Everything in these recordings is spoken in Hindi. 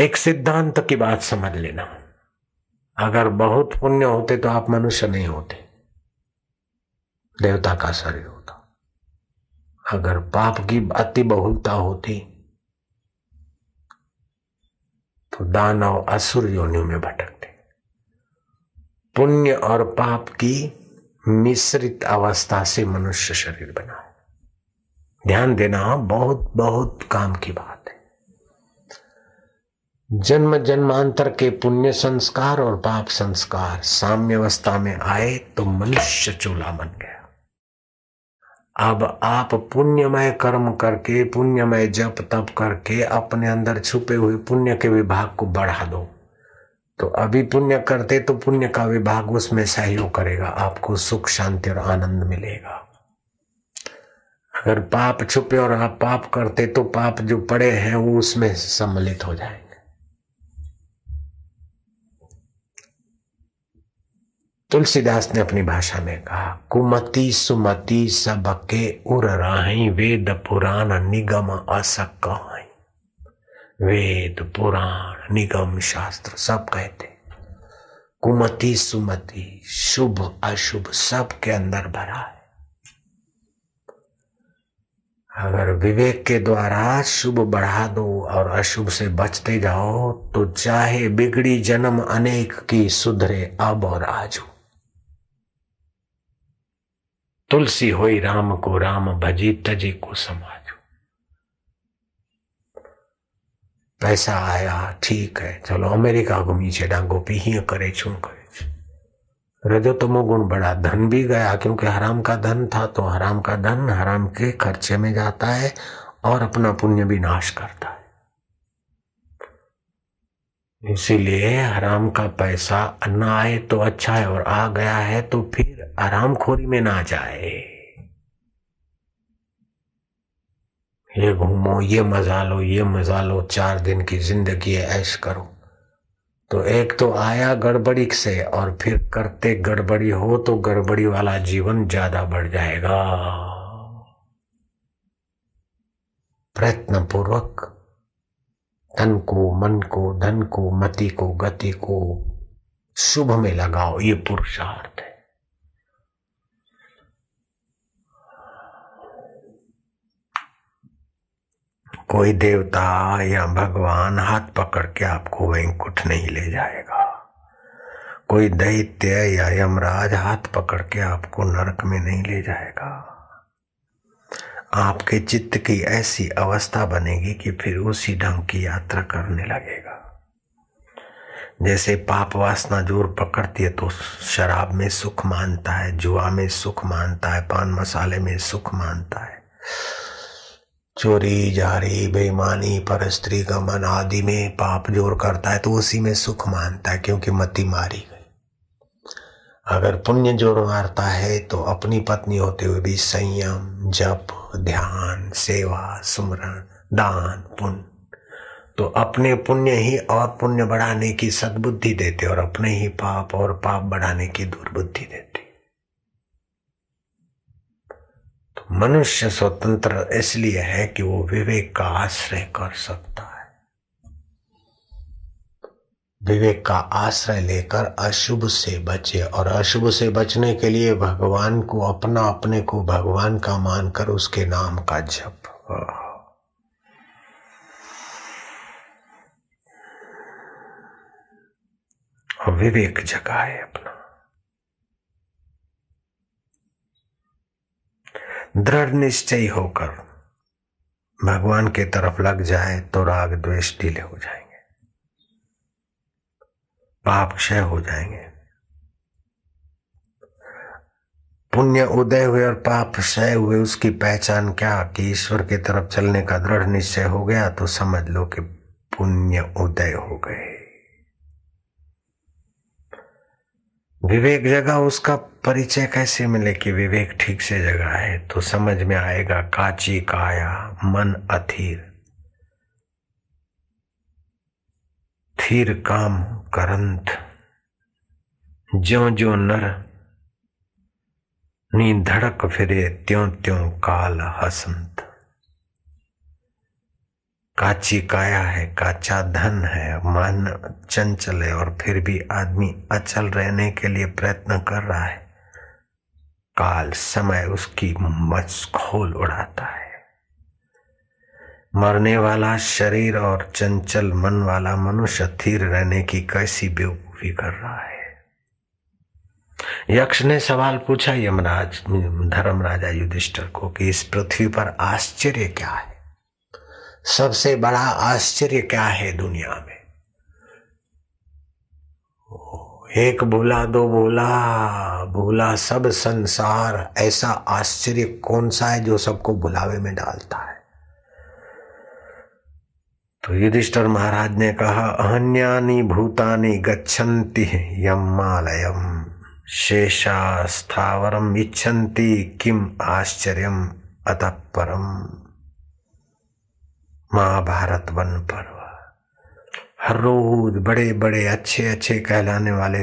एक सिद्धांत की बात समझ लेना। अगर बहुत पुण्य होते तो आप मनुष्य नहीं होते। देवता का शरीर होता। अगर पाप की अति बहुलता होती तो दानव असुर योनियों में भटकते। पुण्य और पाप की मिश्रित अवस्था से मनुष्य शरीर बना ध्यान देना बहुत बहुत काम की बात। जन्म जन्मांतर के पुण्य संस्कार और पाप संस्कार साम्य अवस्था में आए तो मनुष्य चूल्हा बन गया। अब आप पुण्यमय कर्म करके, पुण्यमय जप तप करके अपने अंदर छुपे हुए पुण्य के विभाग को बढ़ा दो। तो अभी पुण्य करते तो पुण्य का विभाग उसमें सहयोग करेगा, आपको सुख, शांति और आनंद मिलेगा। अगर पाप छुपे और आप पाप करते तो पाप जो पड़े हैं वो उसमें सम्मिलित हो जाएँगे। तुलसीदास ने अपनी भाषा में कहा, कुमति सुमति सबके उर राही, वेद पुराण निगम असक वेद पुराण निगम शास्त्र सब कहते कुमति सुमति, शुभ अशुभ सब के अंदर भरा है। अगर विवेक के द्वारा शुभ बढ़ा दो और अशुभ से बचते जाओ तो चाहे बिगड़ी जन्म अनेक की सुधरे अब और आजू तुलसी होई राम को राम भजी तजी को समाजो। पैसा आया, ठीक है, चलो अमेरिका घूमी छे डांगो पी ही करे छू करे। रजो तमो गुण बड़ा धन भी गया, क्योंकि हराम का धन था तो हराम का धन, हराम के खर्चे में जाता है और अपना पुण्य भी नाश करता है। इसीलिए हराम का पैसा न आए तो अच्छा है और आ गया है तो फिर आराम खोरी में ना जाए। ये घूमो, ये मज़ा लो, ये मज़ा लो, चार दिन की ज़िंदगी ऐश करो। तो एक तो आया गड़बड़ी से और फिर करते गड़बड़ी, हो तो गड़बड़ी वाला जीवन ज़्यादा बढ़ जाएगा। प्रयत्न पूर्वक तन को, मन को, धन को, मति को, गति को शुभ में लगाओ, ये पुरुषार्थ है। कोई देवता या भगवान हाथ पकड़ के आपको वैंकुट नहीं ले जाएगा। कोई दैत्य या यमराज हाथ पकड़ के आपको नरक में नहीं ले जाएगा। आपके चित्त की ऐसी अवस्था बनेगी कि फिर उसी ढंग की यात्रा करने लगेगा। जैसे पाप वासना ज़ोर पकड़ती है तो शराब में सुख मानता है, जुआ में सुख मानता है, पान मसाले में सुख मानता है। चोरी, जारी, बेईमानी पर स्त्री गमन आदि में पाप ज़ोर करता है तो उसी में सुख मानता है क्योंकि मति मारी गई। अगर पुण्य ज़ोर मारता है तो अपनी पत्नी होते हुए भी संयम, जप ध्यान, सेवा, सुमरण, दान, पुण्य। तो अपने पुण्य ही और पुण्य बढ़ाने की सद्बुद्धि देते और अपने ही पाप और पाप बढ़ाने की दुर्बुद्धि देते। तो मनुष्य स्वतंत्र इसलिए है कि वो विवेक का आश्रय कर सकता विवेक का आश्रय लेकर अशुभ से बचे और अशुभ से बचने के लिए भगवान को अपना अपने को भगवान का मानकर उसके नाम का जप। और विवेक जगाए अपना। दृढ़ निश्चय होकर भगवान के तरफ़ लग जाए तो राग द्वेष ढीले हो जाएँगे। पाप क्षय हो जाएँगे। पुण्य उदय हुए और पाप क्षय हुए, उसकी पहचान क्या? कि ईश्वर की तरफ़ चलने का दृढ़ निश्चय हो गया तो समझ लो कि पुण्य उदय हो गए। विवेक जगह उसका परिचय कैसे मिले कि विवेक ठीक से जगह है? तो समझ में आएगा, काची काया, मन अथीर थीर काम करंत ज्यो ज्यो नर नी धड़क फिरे त्यों त्यों काल हसंत काची काया है, काचा धन है, मन चंचल है, और फिर भी आदमी अचल रहने के लिए प्रयत्न कर रहा है। काल, समय उसकी मच खोल उड़ाता है। मरने वाला शरीर और चंचल मन वाला मनुष्य स्थिर रहने की कैसी बेवकूफ़ी कर रहा है? यक्ष ने सवाल पूछा यमराज धर्म राजा युधिष्ठर को कि इस पृथ्वी पर आश्चर्य क्या है? सबसे बड़ा आश्चर्य क्या है दुनिया में? एक बोला दो बोला बोला सब संसार, ऐसा आश्चर्य कौन सा है जो सबको बुलावे में डालता है? तो युधिष्ठर महाराज ने कहा, अहन्यानी भूतानी गच्छन्ति यमालयम शेषा स्थावरम इच्छन्ति किम आश्चर्यम अतः परम। महाभारत वन पर्व। हर रोज बड़े बड़े अच्छे अच्छे कहलाने वाले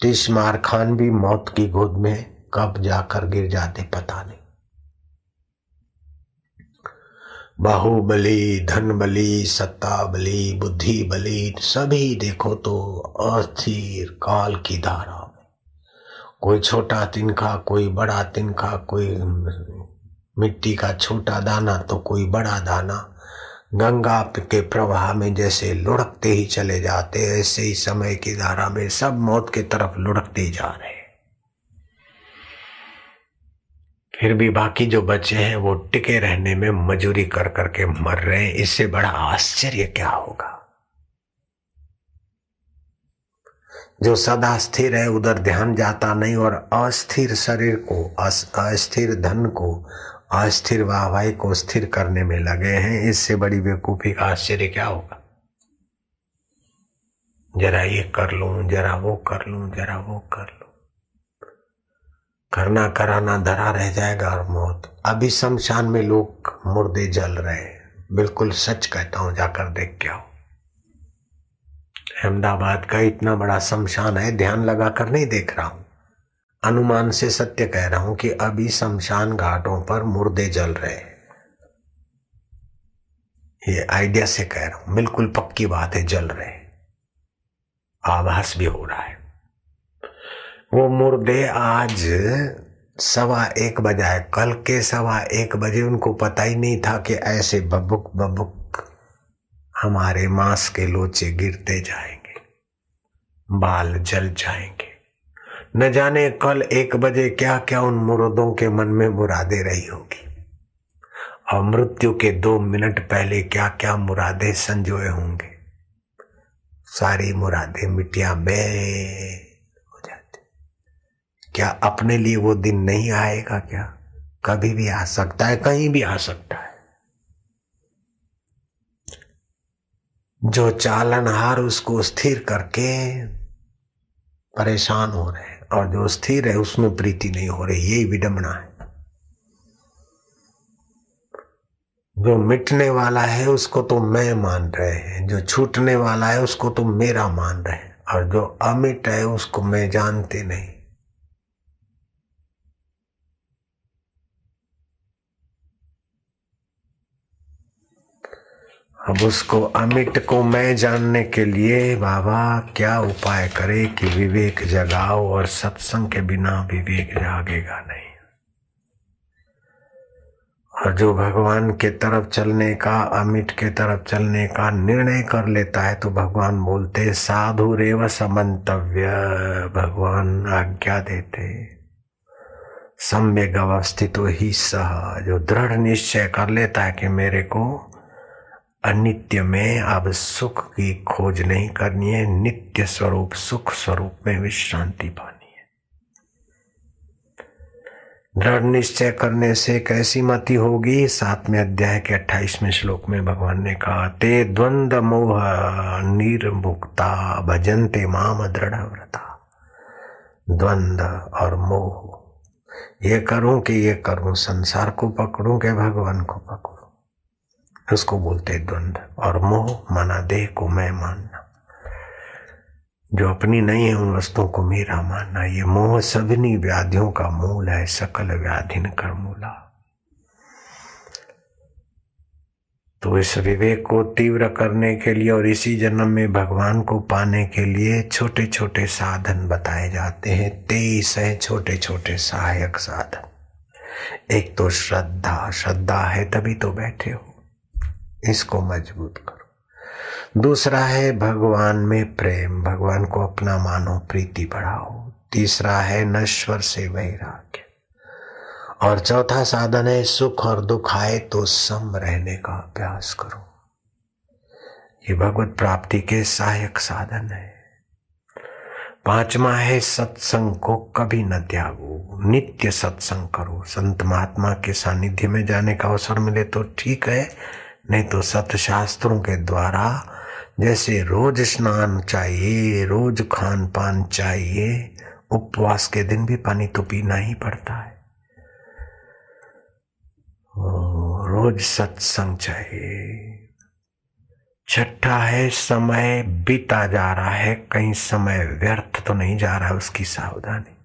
तिशमार खान भी मौत की गोद में कब जाकर गिर जाते, पता नहीं। बाहुबली धन बली सत्ता बली बुद्धि बली सभी देखो तो अस्थिर काल की धारा में। कोई छोटा तिनका कोई बड़ा तिनका कोई मिट्टी का छोटा दाना तो कोई बड़ा दाना। गंगा के प्रवाह में जैसे लुढ़कते ही चले जाते, ऐसे ही समय की धारा में सब मौत की तरफ़ लुढ़कते जा रहे फिर भी बाकी जो बचे हैं, वो टिके रहने में मजूरी कर करके मर रहे हैं। इससे बड़ा आश्चर्य क्या होगा? जो सदा स्थिर है, उधर ध्यान जाता नहीं और अस्थिर शरीर को अस्थिर धन को, अस्थिर वाहवाही को स्थिर करने में लगे हैं। इससे बड़ी बेवकूफ़ी का आश्चर्य क्या होगा? जरा ये कर लूँ, जरा वो कर लूँ, जरा वो कर लूँ। करना कराना धरा रह जाएगा और मौत। अभी शमशान में लोग मुर्दे जल रहे हैं। बिल्कुल सच कहता हूँ, जाकर देख के आओ। अहमदाबाद का इतना बड़ा शमशान है, ध्यान लगाकर नहीं देख रहा हूँ। अनुमान से सत्य कह रहा हूँ कि अभी शमशान घाटों पर मुर्दे जल रहे हैं। ये आइडिया से कह रहा हूँ, बिल्कुल पक्की बात है जल रहे आभास भी हो रहा है। वो मुर्दे आज सवा एक बजाए कल के सवा एक बजे उनको पता ही नहीं था कि ऐसे बबुक बबुक हमारे मांस के लोचे गिरते जाएँगे, बाल जल जाएँगे। न जाने कल एक बजे क्या क्या उन मुर्दों के मन में मुरादे रही होगी। और मृत्यु के दो मिनट पहले क्या क्या मुरादे संजोए होंगे। सारी मुरादे मिटिया जाती क्या अपने लिए वो दिन नहीं आएगा क्या? कभी भी आ सकता है, कहीं भी आ सकता है। जो चालनहार उसको स्थिर करके परेशान हो रहे हैं और जो स्थिर है, उसमें प्रीति नहीं हो रही यही विडम्बना है। जो मिटने वाला है, उसको तो मैं मान रहे हैं। जो छूटने वाला है, उसको तो मेरा मान रहे हैं। और जो अमिट है, उसको मैं जानते नहीं। अब उसको अमिट को मैं जानने के लिए बाबा क्या उपाय करे कि विवेक जगाओ और सत्संग के बिना विवेक जागेगा नहीं? और जो भगवान के तरफ़ चलने का, अमिट के तरफ़ चलने का निर्णय कर लेता है तो भगवान बोलते, साधु रेव समन्तव्य, भगवान आज्ञा देते। सम्यक अवस्थित ही सह। जो दृढ़ निश्चय कर लेता है कि मेरे को अनित्य में अब सुख की खोज नहीं करनी है। नित्य स्वरूप, सुख स्वरूप में विश्रांति पानी है। दृढ़ निश्चय करने से कैसी मति होगी? सातवें अध्याय के अट्ठाईसवें श्लोक में भगवान ने कहा, ते द्वंद मोह निर्मुक्ता भजनते माम दृढ़ व्रता। द्वंद और मोह, ये करूँ कि ये करूँ? संसार को पकड़ूं कि भगवान को पकड़ूं? उसको बोलते द्वंद और मोह माना देह को मैं मानना। जो अपनी नहीं है उन वस्तुओं को मेरा मानना, ये मोह सभी व्याधियों का मूल है, सकल व्याधिन कर मूला तो इस विवेक को तीव्र करने के लिए और इसी जन्म में भगवान को पाने के लिए छोटे छोटे साधन बताए जाते हैं। तेईस हैं छोटे छोटे सहायक साधन। एक तो श्रद्धा श्रद्धा है तभी तो बैठे हो। इसको मज़बूत करो। दूसरा है भगवान में प्रेम। भगवान को अपना मानो प्रीति बढ़ाओ। तीसरा है नश्वर से वैराग्य। और चौथा साधन है सुख और दुख आए तो सम रहने का अभ्यास करो। ये भगवत प्राप्ति के सहायक साधन है। पांचवा है सत्संग को कभी न त्यागो। नित्य सत्संग करो। संत महात्मा के सानिध्य में जाने का अवसर मिले तो ठीक है। नहीं तो सत शास्त्रों के द्वारा जैसे रोज स्नान चाहिए, रोज खान पान चाहिए, उपवास के दिन भी पानी तो पीना ही पड़ता है। रोज सत्संग चाहिए। छठा है, समय बीता जा रहा है, कहीं समय व्यर्थ तो नहीं जा रहा है उसकी सावधानी।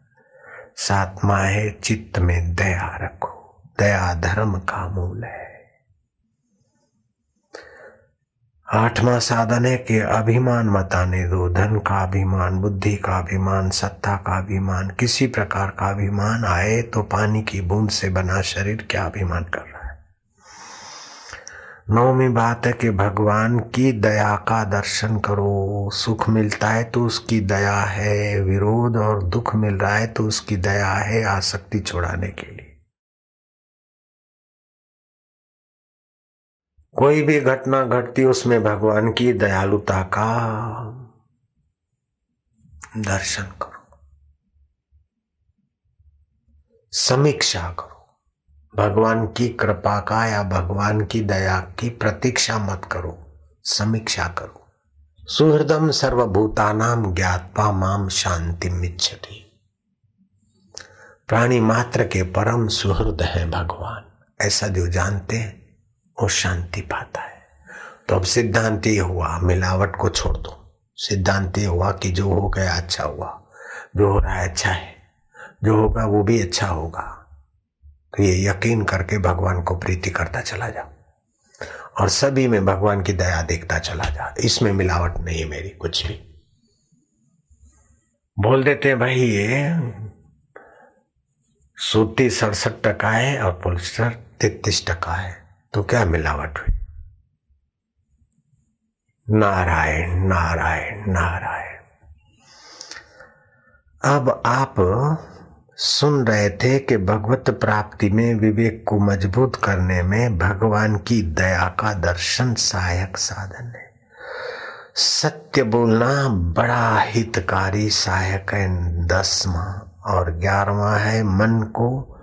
सातवा है, चित्त में दया रखो, दया धर्म का मूल है। आठवां साधन है कि अभिमान मत आने दो। धन का अभिमान, बुद्धि का अभिमान, सत्ता का अभिमान, किसी प्रकार का अभिमान आए तो पानी की बूंद से बना शरीर क्या अभिमान कर रहा है? नौवीं बात है कि भगवान की दया का दर्शन करो। सुख मिलता है तो उसकी दया है। विरोध और दुख मिल रहा है तो उसकी दया है आसक्ति छुड़ाने के लिए। कोई भी घटना घटती उसमें भगवान की दयालुता का दर्शन करो। समीक्षा करो। भगवान की कृपा का या भगवान की दया की प्रतीक्षा मत करो। समीक्षा करो। सुहृदम सर्वभूतानाम ज्ञातवा माम शांति मिच्छति प्राणी मात्र के परम सुहृद है भगवान। ऐसा जो जानते हैं वो शांति पाता है। तो अब सिद्धांत ये हुआ, मिलावट को छोड़ दो। सिद्धांत ये हुआ कि जो हो गया अच्छा हुआ, जो हो रहा है अच्छा है। जो होगा वो भी अच्छा होगा। तो ये यकीन करके भगवान को प्रीति करता चला जा। और सभी में भगवान की दया देखता चला जा। इसमें मिलावट नहीं है मेरी, कुछ भी। बोल देते हैं, भाई ये सूती सड़सठ टका है और पोलिस्टर तैतीस टका है। तो क्या मिलावट हुई? नारायण नारायण नारायण। अब आप सुन रहे थे कि भगवत प्राप्ति में विवेक को मज़बूत करने में भगवान की दया का दर्शन सहायक साधन है। सत्य बोलना बड़ा हितकारी सहायक है। दसवा और ग्यारहवा है, मन को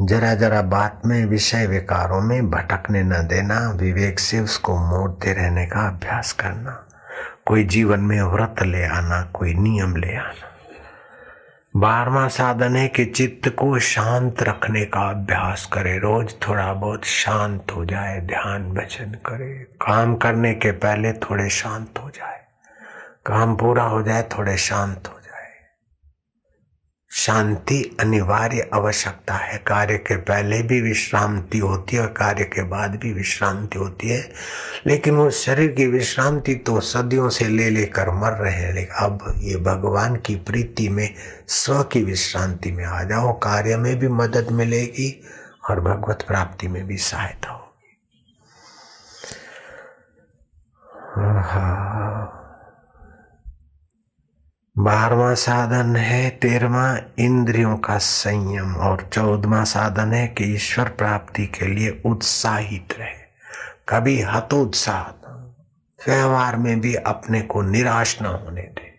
जरा जरा बात में, विषय विकारों में भटकने न देना, विवेक से उसको मोड़ते रहने का अभ्यास करना। कोई जीवन में व्रत ले आना, कोई नियम ले आना। बारवा साधन है कि चित्त को शांत रखने का अभ्यास करे। रोज थोड़ा बहुत शांत हो जाए, ध्यान भजन करे। काम करने के पहले थोड़े शांत हो जाए। काम पूरा हो जाए, थोड़े शांत हो शांति अनिवार्य आवश्यकता है। कार्य के पहले भी विश्रांति होती है और कार्य के बाद भी विश्रांति होती है। लेकिन वो शरीर की विश्रांति तो सदियों से ले लेकर मर रहे हैं। लेकिन अब ये भगवान की प्रीति में, स्व की विश्रांति में आ जाओ। कार्य में भी मदद मिलेगी और भगवत प्राप्ति में भी सहायता होगी। बारवा साधन है तेरवा इंद्रियों का संयम और चौदवा साधन है कि ईश्वर प्राप्ति के लिए उत्साहित रहे। कभी हतोत्साह व्यवहार में भी अपने को निराश ना होने दे।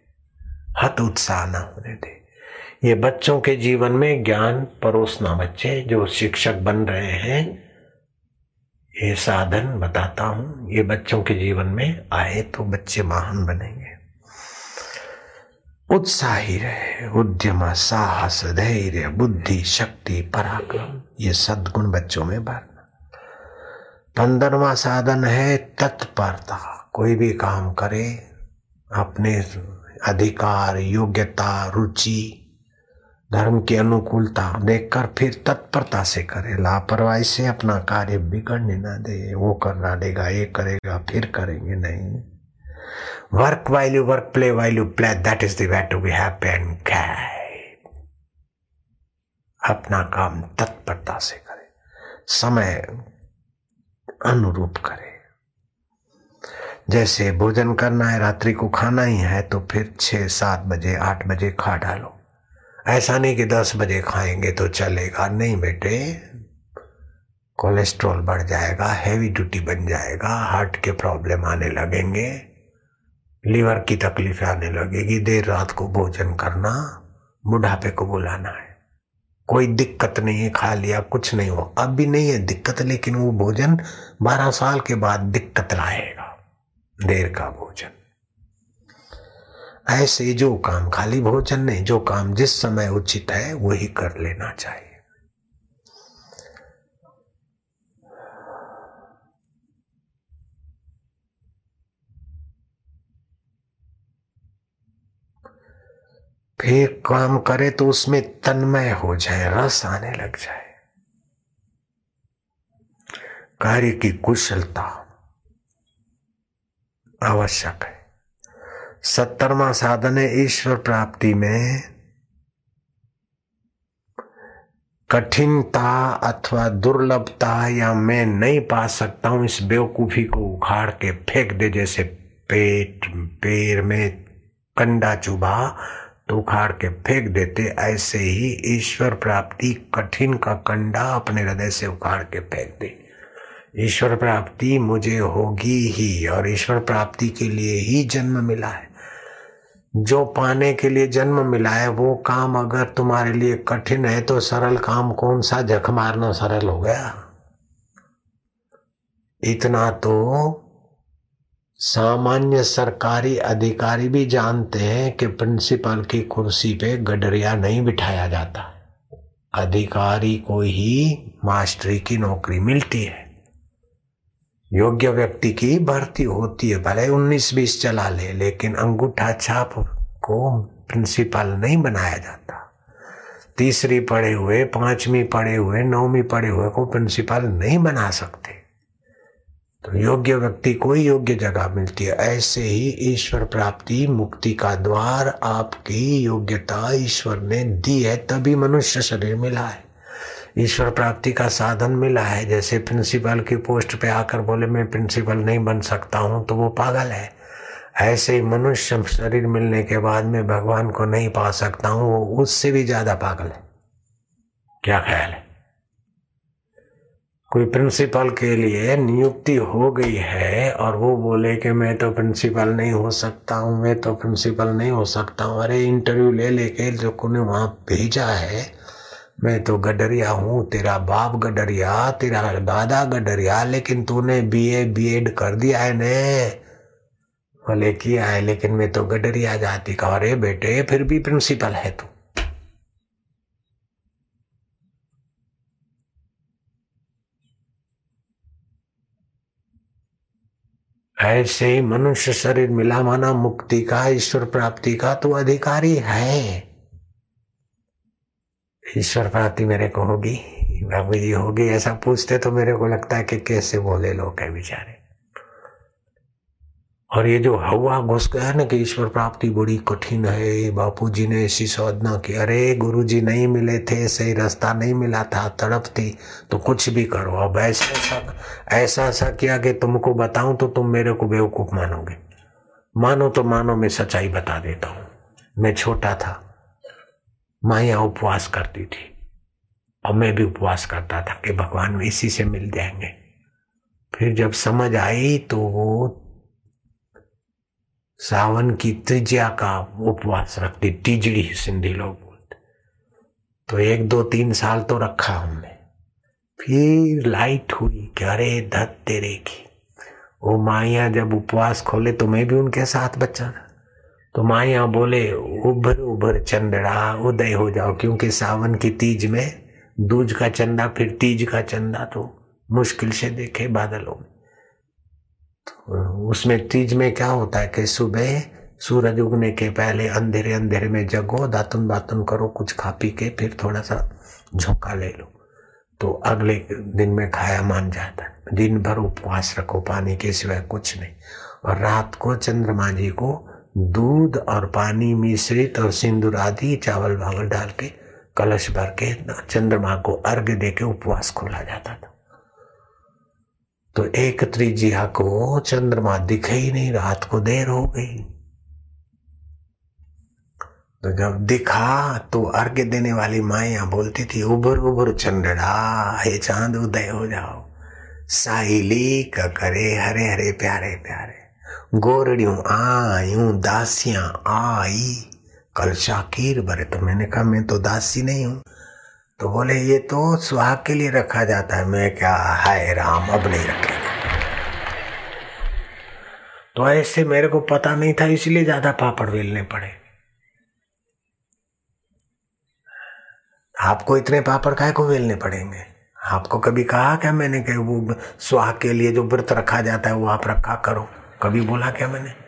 हत उत्साह ना होने दे। ये बच्चों के जीवन में ज्ञान परोसना बच्चे, जो शिक्षक बन रहे हैं, ये साधन बताता हूँ। ये बच्चों के जीवन में आए तो बच्चे महान बनेंगे। उत्साही रहे, उद्यम, साहस, धैर्य, बुद्धि, शक्ति, पराक्रम, ये सदगुण बच्चों में भरना पंद्रवा साधन है तत्परता। कोई भी काम करे, अपने अधिकार, योग्यता, रुचि, धर्म की अनुकूलता देखकर फिर तत्परता से करे। लापरवाही से अपना कार्य बिगड़ने ना दे, वो करना देगा, ये करेगा, फिर करेंगे, नहीं। Work while you work play while you play that is be happy and अपना काम तत्परता से करे, समय अनुरूप करे। जैसे भोजन करना है, रात्रि को खाना ही है तो फिर छह, सात बजे, आठ बजे खा डालो। ऐसा नहीं कि दस बजे खाएँगे तो चलेगा। नहीं बेटे, कोलेस्ट्रॉल बढ़ जाएगा हैवी ड्यूटी बन जाएगा हार्ट के प्रॉब्लम आने लगेंगे। लीवर की तकलीफ़ आने लगेगी, देर रात को भोजन करना, बुढ़ापे को बुलाना है। कोई दिक्कत नहीं है खा लिया कुछ नहीं हो। अब भी नहीं है दिक्कत, लेकिन वो भोजन बारह साल के बाद दिक्कत लाएगा, देर का भोजन। ऐसे जो काम, खाली भोजन नहीं, जो काम जिस समय उचित है, वही कर लेना चाहिए। फिर काम करे तो उसमें तन्मय हो जाए, रस आने लग जाए। कार्य की कुशलता आवश्यक है। सत्तरवा साधन है, ईश्वर प्राप्ति में कठिनता अथवा दुर्लभता या मैं नहीं पा सकता हूँ, इस बेवकूफ़ी को उखाड़ के फेंक दे, जैसे पेट, पैर में कंडा चुभा उखाड़ के फेंक देते, ऐसे ही ईश्वर प्राप्ति कठिन का कंडा अपने हृदय से उखाड़ के फेंक दे। ईश्वर प्राप्ति मुझे होगी ही, और ईश्वर प्राप्ति के लिए ही जन्म मिला है। जो पाने के लिए जन्म मिला है, वो काम अगर तुम्हारे लिए कठिन है तो सरल काम कौन सा? जख मारना सरल हो गया। इतना तो सामान्य सरकारी अधिकारी भी जानते हैं कि प्रिंसिपल की कुर्सी पे गडरिया नहीं बिठाया जाता। अधिकारी को ही मास्टरी की नौकरी मिलती है। योग्य व्यक्ति की भर्ती होती है, भले उन्नीस बीस चला ले, लेकिन अंगूठा छाप को प्रिंसिपल नहीं बनाया जाता। तीसरी पढ़े हुए, पांचवी पढ़े हुए, नौवीं पढ़े हुए को प्रिंसिपल नहीं बना सकते। तो योग्य व्यक्ति को ही योग्य जगह मिलती है। ऐसे ही ईश्वर प्राप्ति, मुक्ति का द्वार आपकी योग्यता ईश्वर ने दी है, तभी मनुष्य शरीर मिला है। ईश्वर प्राप्ति का साधन मिला है। जैसे प्रिंसिपल की पोस्ट पे आकर बोले, मैं प्रिंसिपल नहीं बन सकता हूँ तो वो पागल है। ऐसे ही मनुष्य शरीर मिलने के बाद में भगवान को नहीं पा सकता हूँ, वो उससे भी ज़्यादा पागल है। क्या ख्याल है? कोई प्रिंसिपल के लिए नियुक्ति हो गई है और वो बोले कि मैं तो प्रिंसिपल नहीं हो सकता हूँ, मैं तो प्रिंसिपल नहीं हो सकता हूँ। अरे इंटरव्यू ले लेके जो ने वहाँ भेजा है, मैं तो गडरिया हूँ, तेरा बाप गडरिया, तेरा दादा गडरिया, लेकिन तूने बीए बीएड कर दिया है ने। बोले किया है, लेकिन मैं तो गडरिया जाति का अरे बेटे, फिर भी प्रिंसिपल है तू। ऐसे मनुष्य शरीर मिला माना मुक्ति का, ईश्वर प्राप्ति का तो अधिकारी है। ईश्वर प्राप्ति मेरे को होगी बाबू जी होगी, ऐसा पूछते तो मेरे को लगता है कि कैसे बोले लोग है बेचारे। और ये जो हवा घुस गया ना कि ईश्वर प्राप्ति बड़ी कठिन है बापू जी ने ऐसी साधना की, अरे गुरु जी नहीं मिले थे, सही रास्ता नहीं मिला था, तड़प थी तो कुछ भी करो, अब ऐसा ऐसा ऐसा ऐसा किया कि तुमको बताऊँ तो तुम मेरे को बेवकूफ़ मानोगे। मानो तो मानो मैं सच्चाई बता देता हूँ। मैं छोटा था, माया उपवास करती थी, और मैं भी उपवास करता था कि भगवान इसी से मिल जाएँगे। फिर जब समझ आई तो वो सावन की त्रिज्या का उपवास रखती तीजड़ी सिंधी लोग बोलते। तो एक दो तीन साल तो रखा हमने। फिर लाइट हुई कि अरे धत तेरे की। वो माया जब उपवास खोले तो मैं भी उनके साथ बच्चा तो माया बोले, उभर उभर चंदड़ा, उदय हो जाओ, क्योंकि सावन की तीज में दूज का चंदा, फिर तीज का चंदा तो मुश्किल से देखे बादलों में। उसमें तीज में क्या होता है कि सुबह सूरज उगने के पहले अंधेरे अंधेरे में जगो, दातुन बातुन करो, कुछ खा पी के फिर थोड़ा सा झोंका ले लो। तो अगले दिन में खाया मान जाता है। दिन भर उपवास रखो, पानी के सिवाय कुछ नहीं। और रात को चंद्रमा जी को दूध और पानी मिश्रित और सिंदूर आदि चावल भावल डाल के कलश भर के चंद्रमा को अर्घ दे के उपवास खोला जाता था। तो एक त्रिजिया को चंद्रमा दिखे ही नहीं, रात को देर हो गई। तो जब दिखा तो अर्घ्य देने वाली माया बोलती थी, उभर उभर चंद्रड़ा हे चाँद, उदय हो जाओ। साहिली का करे हरे हरे प्यारे प्यारे। गोरड़ियों आयू, दासियाँ आई। कल शाकिर बरे तो मैंने कहा, मैं तो दासी नहीं हूँ। तो बोले, ये तो सुहाग के लिए रखा जाता है। मैं क्या, हाय राम, अब नहीं रखेगा। तो ऐसे मेरे को पता नहीं था, इसलिए ज़्यादा पापड़ बेलने पड़े। आपको इतने पापड़ काय को बेलने पड़ेंगे? आपको कभी कहा क्या मैंने कि वो सुहाग के लिए जो व्रत रखा जाता है, वो आप रखा करो? कभी बोला क्या मैंने?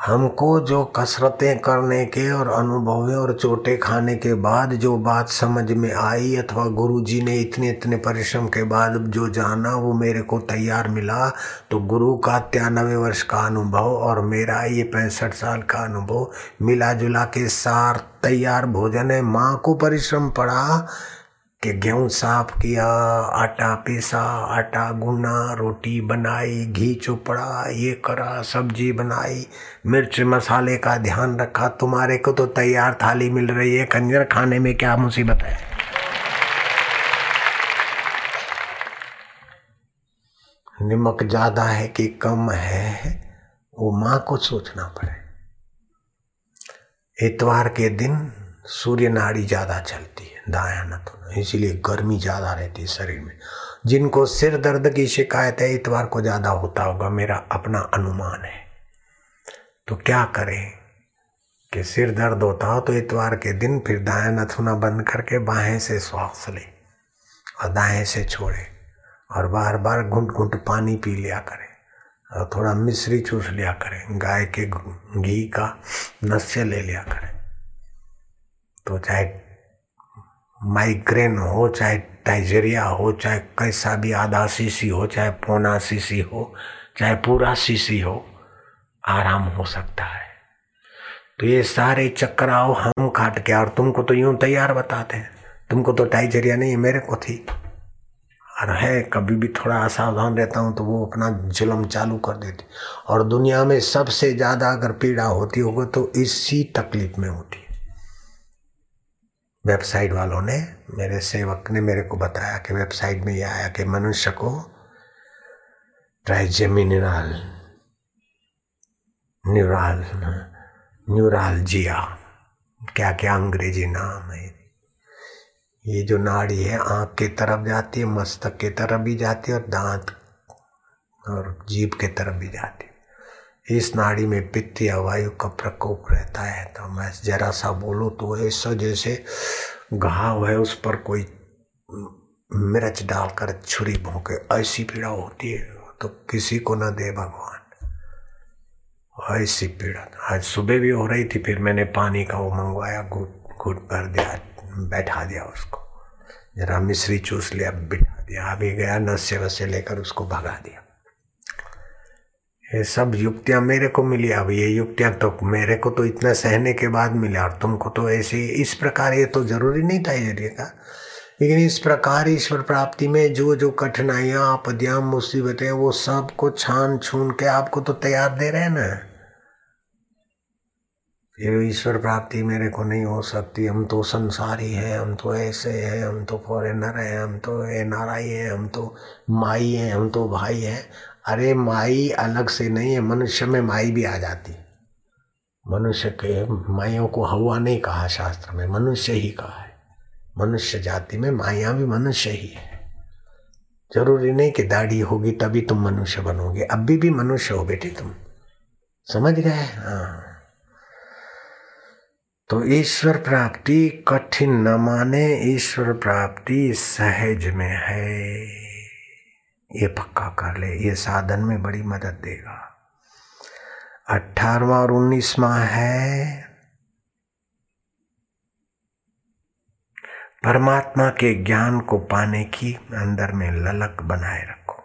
हमको जो कसरतें करने के और अनुभवें और चोटें खाने के बाद जो बात समझ में आई अथवा गुरु जी ने इतने इतने परिश्रम के बाद जो जाना, वो मेरे को तैयार मिला तो गुरु का तिरानवे वर्ष का अनुभव और मेरा ये पैंसठ साल का अनुभव मिला जुला के सार तैयार भोजन है। माँ को परिश्रम पड़ा कि गेहूँ साफ़ किया, आटा पीसा, आटा गुना, रोटी बनाई, घी चुपड़ा, ये करा, सब्ज़ी बनाई। मिर्च मसाले का ध्यान रखा। तुम्हारे को तो तैयार थाली मिल रही है। कंजर खाने में क्या मुसीबत है? नमक ज़्यादा है कि कम है, वो माँ को सोचना पड़े। इतवार के दिन सूर्य नाड़ी ज़्यादा चलती है। दाया नथुन इसीलिए गर्मी ज़्यादा रहती है शरीर में। जिनको सिर दर्द की शिकायत है, इतवार को ज़्यादा होता होगा। मेरा अपना अनुमान है। तो क्या करें कि सिर दर्द होता हो तो इतवार के दिन फिर दाया नथुना बंद करके बाहें से श्वास ले और दाएँ से छोड़े और बार बार घुंट घुंट पानी पी लिया करें और थोड़ा मिश्री चूस लिया करें। गाय के घी का नस्य ले लिया करें। तो चाहे माइग्रेन हो चाहे टाइजेरिया हो, चाहे कैसा भी आधा सीसी हो, चाहे पौना सीसी हो, चाहे पूरा सीसी हो, आराम हो सकता है। तो ये सारे चक्राव हम काट के, और तुमको तो यूँ तैयार बताते हैं। तुमको तो टाइजेरिया नहीं, मेरे को थी। और है, कभी भी थोड़ा असावधान रहता हूँ तो वो अपना जुलम चालू कर देती। और दुनिया में सबसे ज़्यादा अगर पीड़ा होती होगी तो इसी तकलीफ़ में होती है। वेबसाइट वालों ने, मेरे सेवक ने मेरे को बताया कि वेबसाइट में यह आया कि मनुष्य को ट्राइजेमिनल न्यूराल, न्यूरालजिया क्या क्या अंग्रेज़ी नाम है। ये जो नाड़ी है, आँख की तरफ़ जाती है, मस्तक की तरफ़ भी जाती है और दांत और जीभ के तरफ़ भी जाती है। इस नाड़ी में पित्त या वायु का प्रकोप रहता है। तो मैं जरा सा बोलूँ तो ऐसा जैसे घाव है, उस पर कोई मिर्च डालकर छुरी भोंके ऐसी पीड़ा होती है तो किसी को ना दे भगवान। ऐसी पीड़ा। आज सुबह भी हो रही थी, फिर मैंने पानी का वो मंगवाया, घुट घुट भर दिया, बैठा दिया उसको। जरा मिश्री चूस लिया, बिठा दिया अभी गया, नशे वसे लेकर उसको भगा दिया। ये सब युक्तियाँ मेरे को मिली। अब ये युक्तियाँ तो मेरे को तो इतना सहने के बाद मिला और तुमको तो ऐसे इस प्रकार ये तो ज़रूरी नहीं था ये का लेकिन इस प्रकार ईश्वर प्राप्ति में जो जो कठिनाइयाँ, आपदियाँ, मुसीबतें, वो सबको छान छून के आपको तो तैयार दे रहे हैं ना। ये ईश्वर प्राप्ति मेरे को नहीं हो सकती। हम तो संसारी हैं, हम तो ऐसे हैं, हम तो फॉरेनर हैं, हम तो एन आर आई हैं, हम तो माई हैं, हम तो भाई हैं। अरे माई अलग से नहीं है, मनुष्य में माई भी आ जाती। मनुष्य के माइयों को हवा नहीं कहा शास्त्र में, मनुष्य ही कहा है। मनुष्य जाति में माया भी मनुष्य ही है। ज़रूरी नहीं कि दाढ़ी होगी तभी तुम मनुष्य बनोगे अभी भी मनुष्य हो बेटे तुम। समझ गए? हाँ। तो ईश्वर प्राप्ति कठिन न माने, ईश्वर प्राप्ति सहज में है। ये पक्का कर ले, ये साधन में बड़ी मदद देगा। अठारवा और उन्नीसवा है, परमात्मा के ज्ञान को पाने की अंदर में ललक बनाए रखो।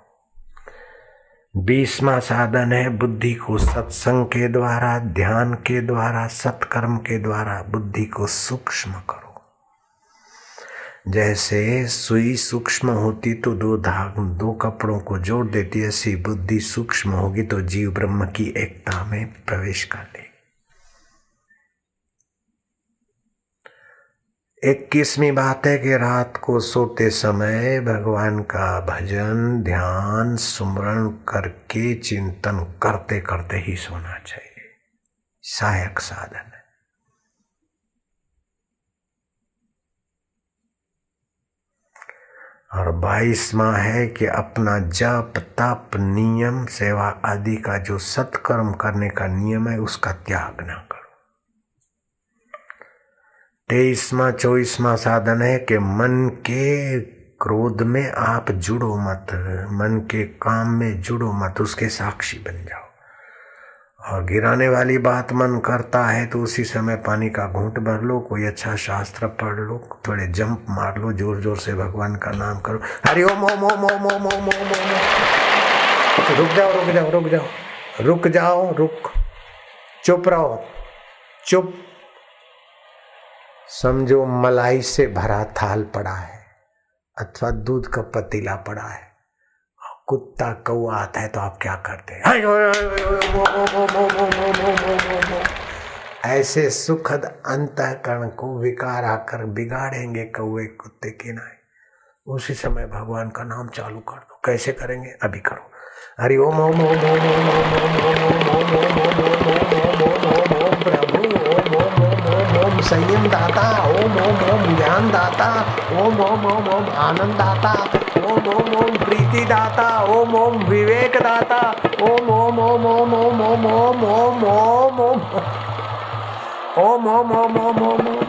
बीसवा साधन है, बुद्धि को सत्संग के द्वारा, ध्यान के द्वारा, सत्कर्म के द्वारा बुद्धि को सूक्ष्म करो। जैसे सुई सूक्ष्म होती तो दो धाग, दो कपड़ों को जोड़ देती, ऐसी बुद्धि सूक्ष्म होगी तो जीव ब्रह्म की एकता में प्रवेश कर ले इक्कीसवीं बात है कि रात को सोते समय भगवान का भजन, ध्यान, सुमरण करके चिंतन करते करते ही सोना चाहिए। सहायक साधन। और बाईसवा है कि अपना जप, तप, नियम, सेवा आदि का जो सत्कर्म करने का नियम है, उसका त्याग ना करो। तेईसवा, चौबीसवा साधन है कि मन के क्रोध में आप जुड़ो मत, मन के काम में जुड़ो मत, उसके साक्षी बन जाओ। और गिराने वाली बात मन करता है तो उसी समय पानी का घूंट भर लो, कोई अच्छा शास्त्र पढ़ लो, थोड़े जंप मार लो ज़ोर ज़ोर से भगवान का नाम करो। हरि ओम ओम ओम ओम ओम ओम ओम ओम रुक जाओ रुक जाओ रुक जाओ। रुक जाओ, रुक। चुप रहो, चुप। समझो मलाई से भरा थाल पड़ा है, अथवा दूध का पतीला पड़ा है। कुत्ता कौआ आता है तो आप क्या करते हैं ऐसे सुखद अंतकरण को विकार आकर बिगाड़ेंगे कौए कुत्ते के ना उसी समय भगवान का नाम चालू कर दो कैसे करेंगे अभी करो हरि ओम ओम ओम ओम ओम ओम ओम ओम ओम ओम ओम ओम ओम ओम ओम ओम ओम प्रभु ओम ओम ओम ओम ओम संयम दाता ओम ओम ओम ज्ञान दाता ओम ओम ओम ओम आनंद दाता ओम ओम ओम प्रीति दाता ओम ओम विवेक दाता ओम ओम ओम ओम ओम ओम ओम ओम ओम ओम ओम ओम ओम ओम ओम ओम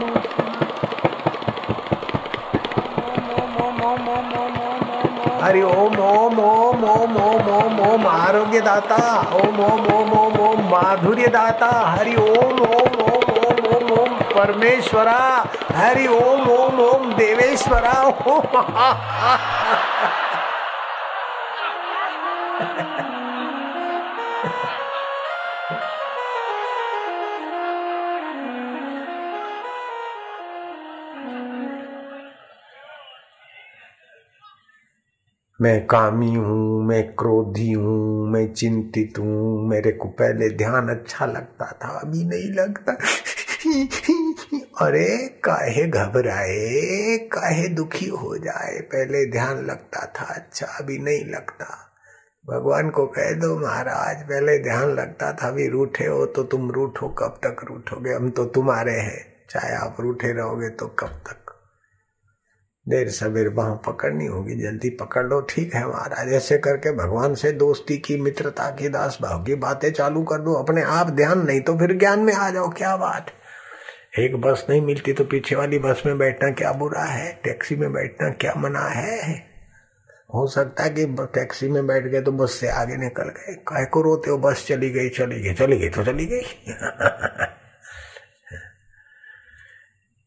हरि ओम ओम ओम ओम ओम ओम ओम आरोग्य दाता ओम ओम ओम ओम ओम माधुर्य दाता हरि ओम ओम ओम ओम ओम ओम परमेश्वरा हरि ओम ओम ओम देवेश्वरा ओम मैं कामी हूँ, मैं क्रोधी हूँ, मैं चिंतित हूँ। मेरे को पहले ध्यान अच्छा लगता था, अभी नहीं लगता। अरे काहे घबराए, काहे दुखी हो जाए। पहले ध्यान लगता था अच्छा अभी नहीं लगता। भगवान को कह दो महाराज, पहले ध्यान लगता था, अभी रूठे हो तो तुम रूठो, कब तक रूठोगे? हम तो तुम्हारे हैं। चाहे आप रूठे रहोगे तो कब तक? देर सवेर बाह पकड़नी होगी, जल्दी पकड़ लो। ठीक है महाराज, ऐसे करके भगवान से दोस्ती की, मित्रता की, दास भाव की बातें चालू कर दो। अपने आप ध्यान, नहीं तो फिर ज्ञान में आ जाओ। क्या बात? एक बस नहीं मिलती तो पीछे वाली बस में बैठना क्या बुरा है? टैक्सी में बैठना क्या मना है? हो सकता है कि टैक्सी में बैठ गए तो बस से आगे निकल गए। काय को रोते हो? बस चली गई चली गई चली गई तो चली गई।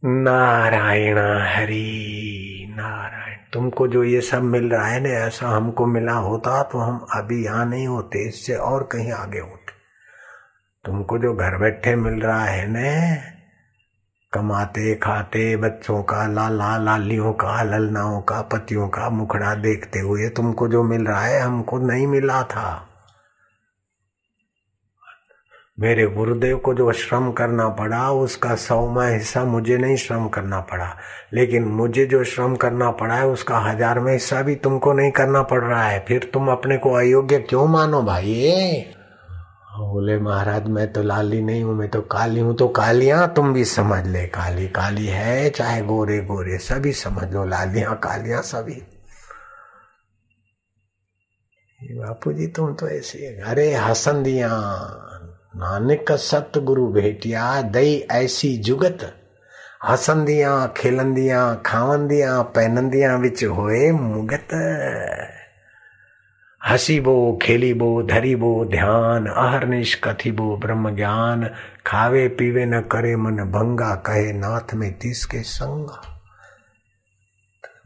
नारायण हरि, नारायण, तुमको जो ये सब मिल रहा है ना, ऐसा हमको मिला होता तो हम अभी यहाँ नहीं होते, इससे और कहीं आगे होते। तुमको जो घर बैठे मिल रहा है न कमाते, खाते, बच्चों का, लाला, लालियों का, ललनाओं का, पतियों का मुखड़ा देखते हुए तुमको जो मिल रहा है, हमको नहीं मिला था। मेरे गुरुदेव को जो श्रम करना पड़ा, उसका सौमा हिस्सा मुझे नहीं श्रम करना पड़ा। लेकिन मुझे जो श्रम करना पड़ा है, उसका हजारवा हिस्सा भी तुमको नहीं करना पड़ रहा है। फिर तुम अपने को अयोग्य क्यों मानो भाई? बोले, महाराज, मैं तो लाली नहीं हूँ, मैं तो काली हूँ तो कालियाँ तुम भी समझ ले, काली काली है, चाहे गोरे गोरे, सभी समझ लो, लालियाँ, कालियाँ सभी। बापू जी तुम तो ऐसे, अरे हसंदिया नानक सतगुरु भेटिया, दई ऐसी जुगत। हसंदियाँ खेलंदियाँ खावंदियाँ पहनंदियाँ विच होए मुगत। हसीबो, खेलीबो, धरीबो, ध्यान, अहरनिश कथिबो ब्रह्म ज्ञान खावे पीवे न करे मन भंगा, कहे नाथ में तीस के संगा।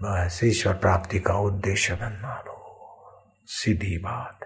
बस ईश्वर प्राप्ति का उद्देश्य बनना लो। सीधी बात।